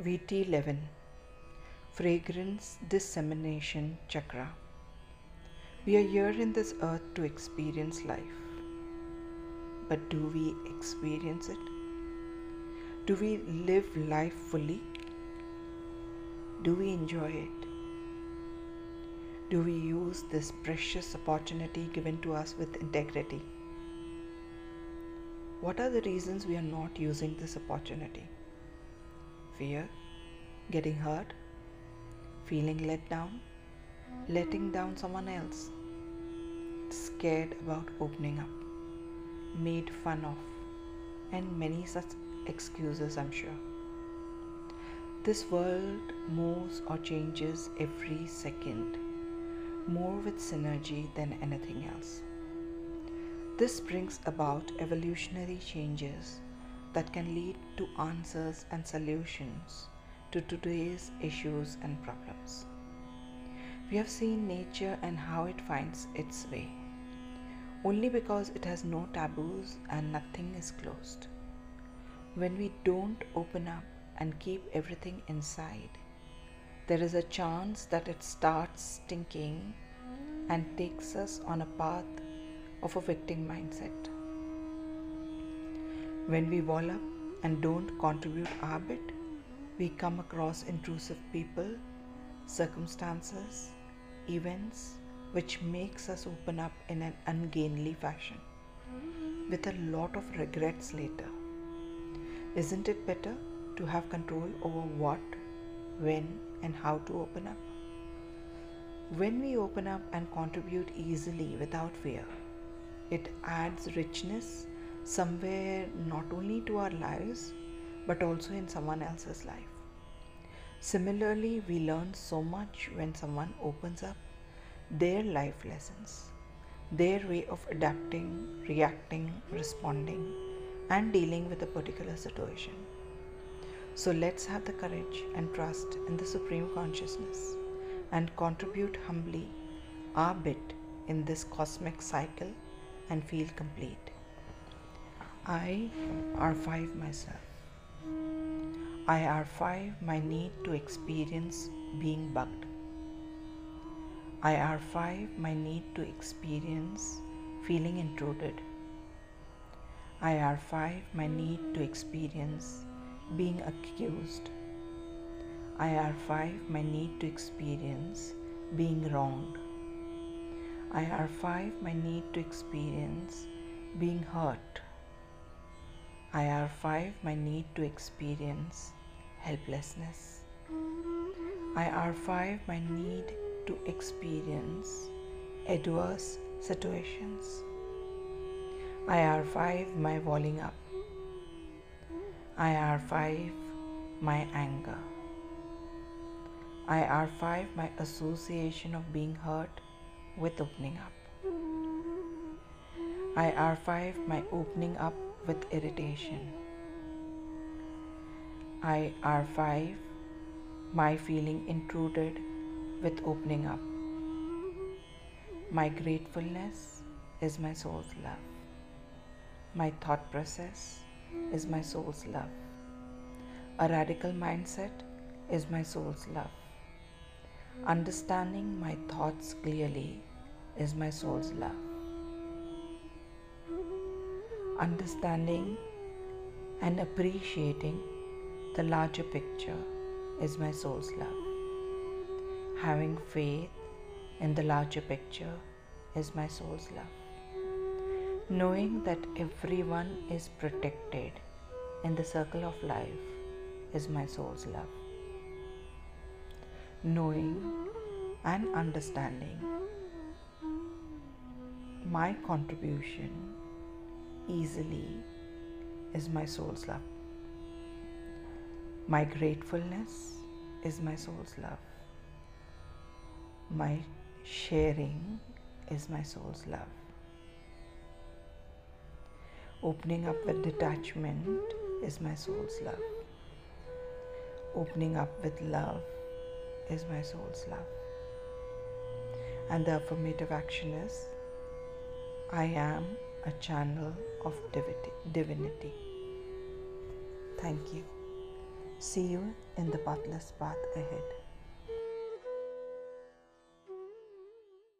VT11 Fragrance Dissemination Chakra. We are here in this earth to experience life. But do we experience it? Do we live life fully? Do we enjoy it? Do we use this precious opportunity given to us with integrity? What are the reasons we are not using this opportunity? Fear, getting hurt, feeling let down, letting down someone else, scared about opening up, made fun of, and many such excuses, I'm sure. This world moves or changes every second, more with synergy than anything else. This brings about evolutionary changes that can lead to answers and solutions to today's issues and problems. We have seen nature and how it finds its way, only because it has no taboos and nothing is closed. When we don't open up and keep everything inside, there is a chance that it starts stinking and takes us on a path of a victim mindset. When we wall up and don't contribute our bit, we come across intrusive people, circumstances, events which makes us open up in an ungainly fashion with a lot of regrets later. Isn't it better to have control over what, when, and how to open up? When we open up and contribute easily without fear, it adds richness somewhere not only to our lives but also in someone else's life. Similarly, we learn so much when someone opens up their life lessons, their way of adapting, reacting, responding, and dealing with a particular situation. So let's have the courage and trust in the Supreme Consciousness and contribute humbly our bit in this cosmic cycle and feel complete. I R5 myself. I R5 my need to experience being bugged. I R5 my need to experience feeling intruded. I R5 my need to experience being accused. I R5 my need to experience being wronged. I R5 my need to experience being hurt. I R5 my need to experience helplessness. I R5 my need to experience adverse situations. I R5 my walling up. I R5 my anger. I R5 my association of being hurt with opening up. I R5 my opening up with irritation. I R5 my feeling intruded with opening up. My gratefulness is my soul's love. My thought process is my soul's love. A radical mindset is my soul's love. Understanding my thoughts clearly is my soul's love. Understanding and appreciating the larger picture is my soul's love. Having faith in the larger picture is my soul's love. Knowing that everyone is protected in the circle of life is my soul's love. Knowing and understanding my contribution easily is my soul's love. My gratefulness is my soul's love. My sharing is my soul's love. Opening up with detachment is my soul's love. Opening up with love is my soul's love. And the affirmative action is I am a channel of divinity. Thank you. See you in the pathless path ahead.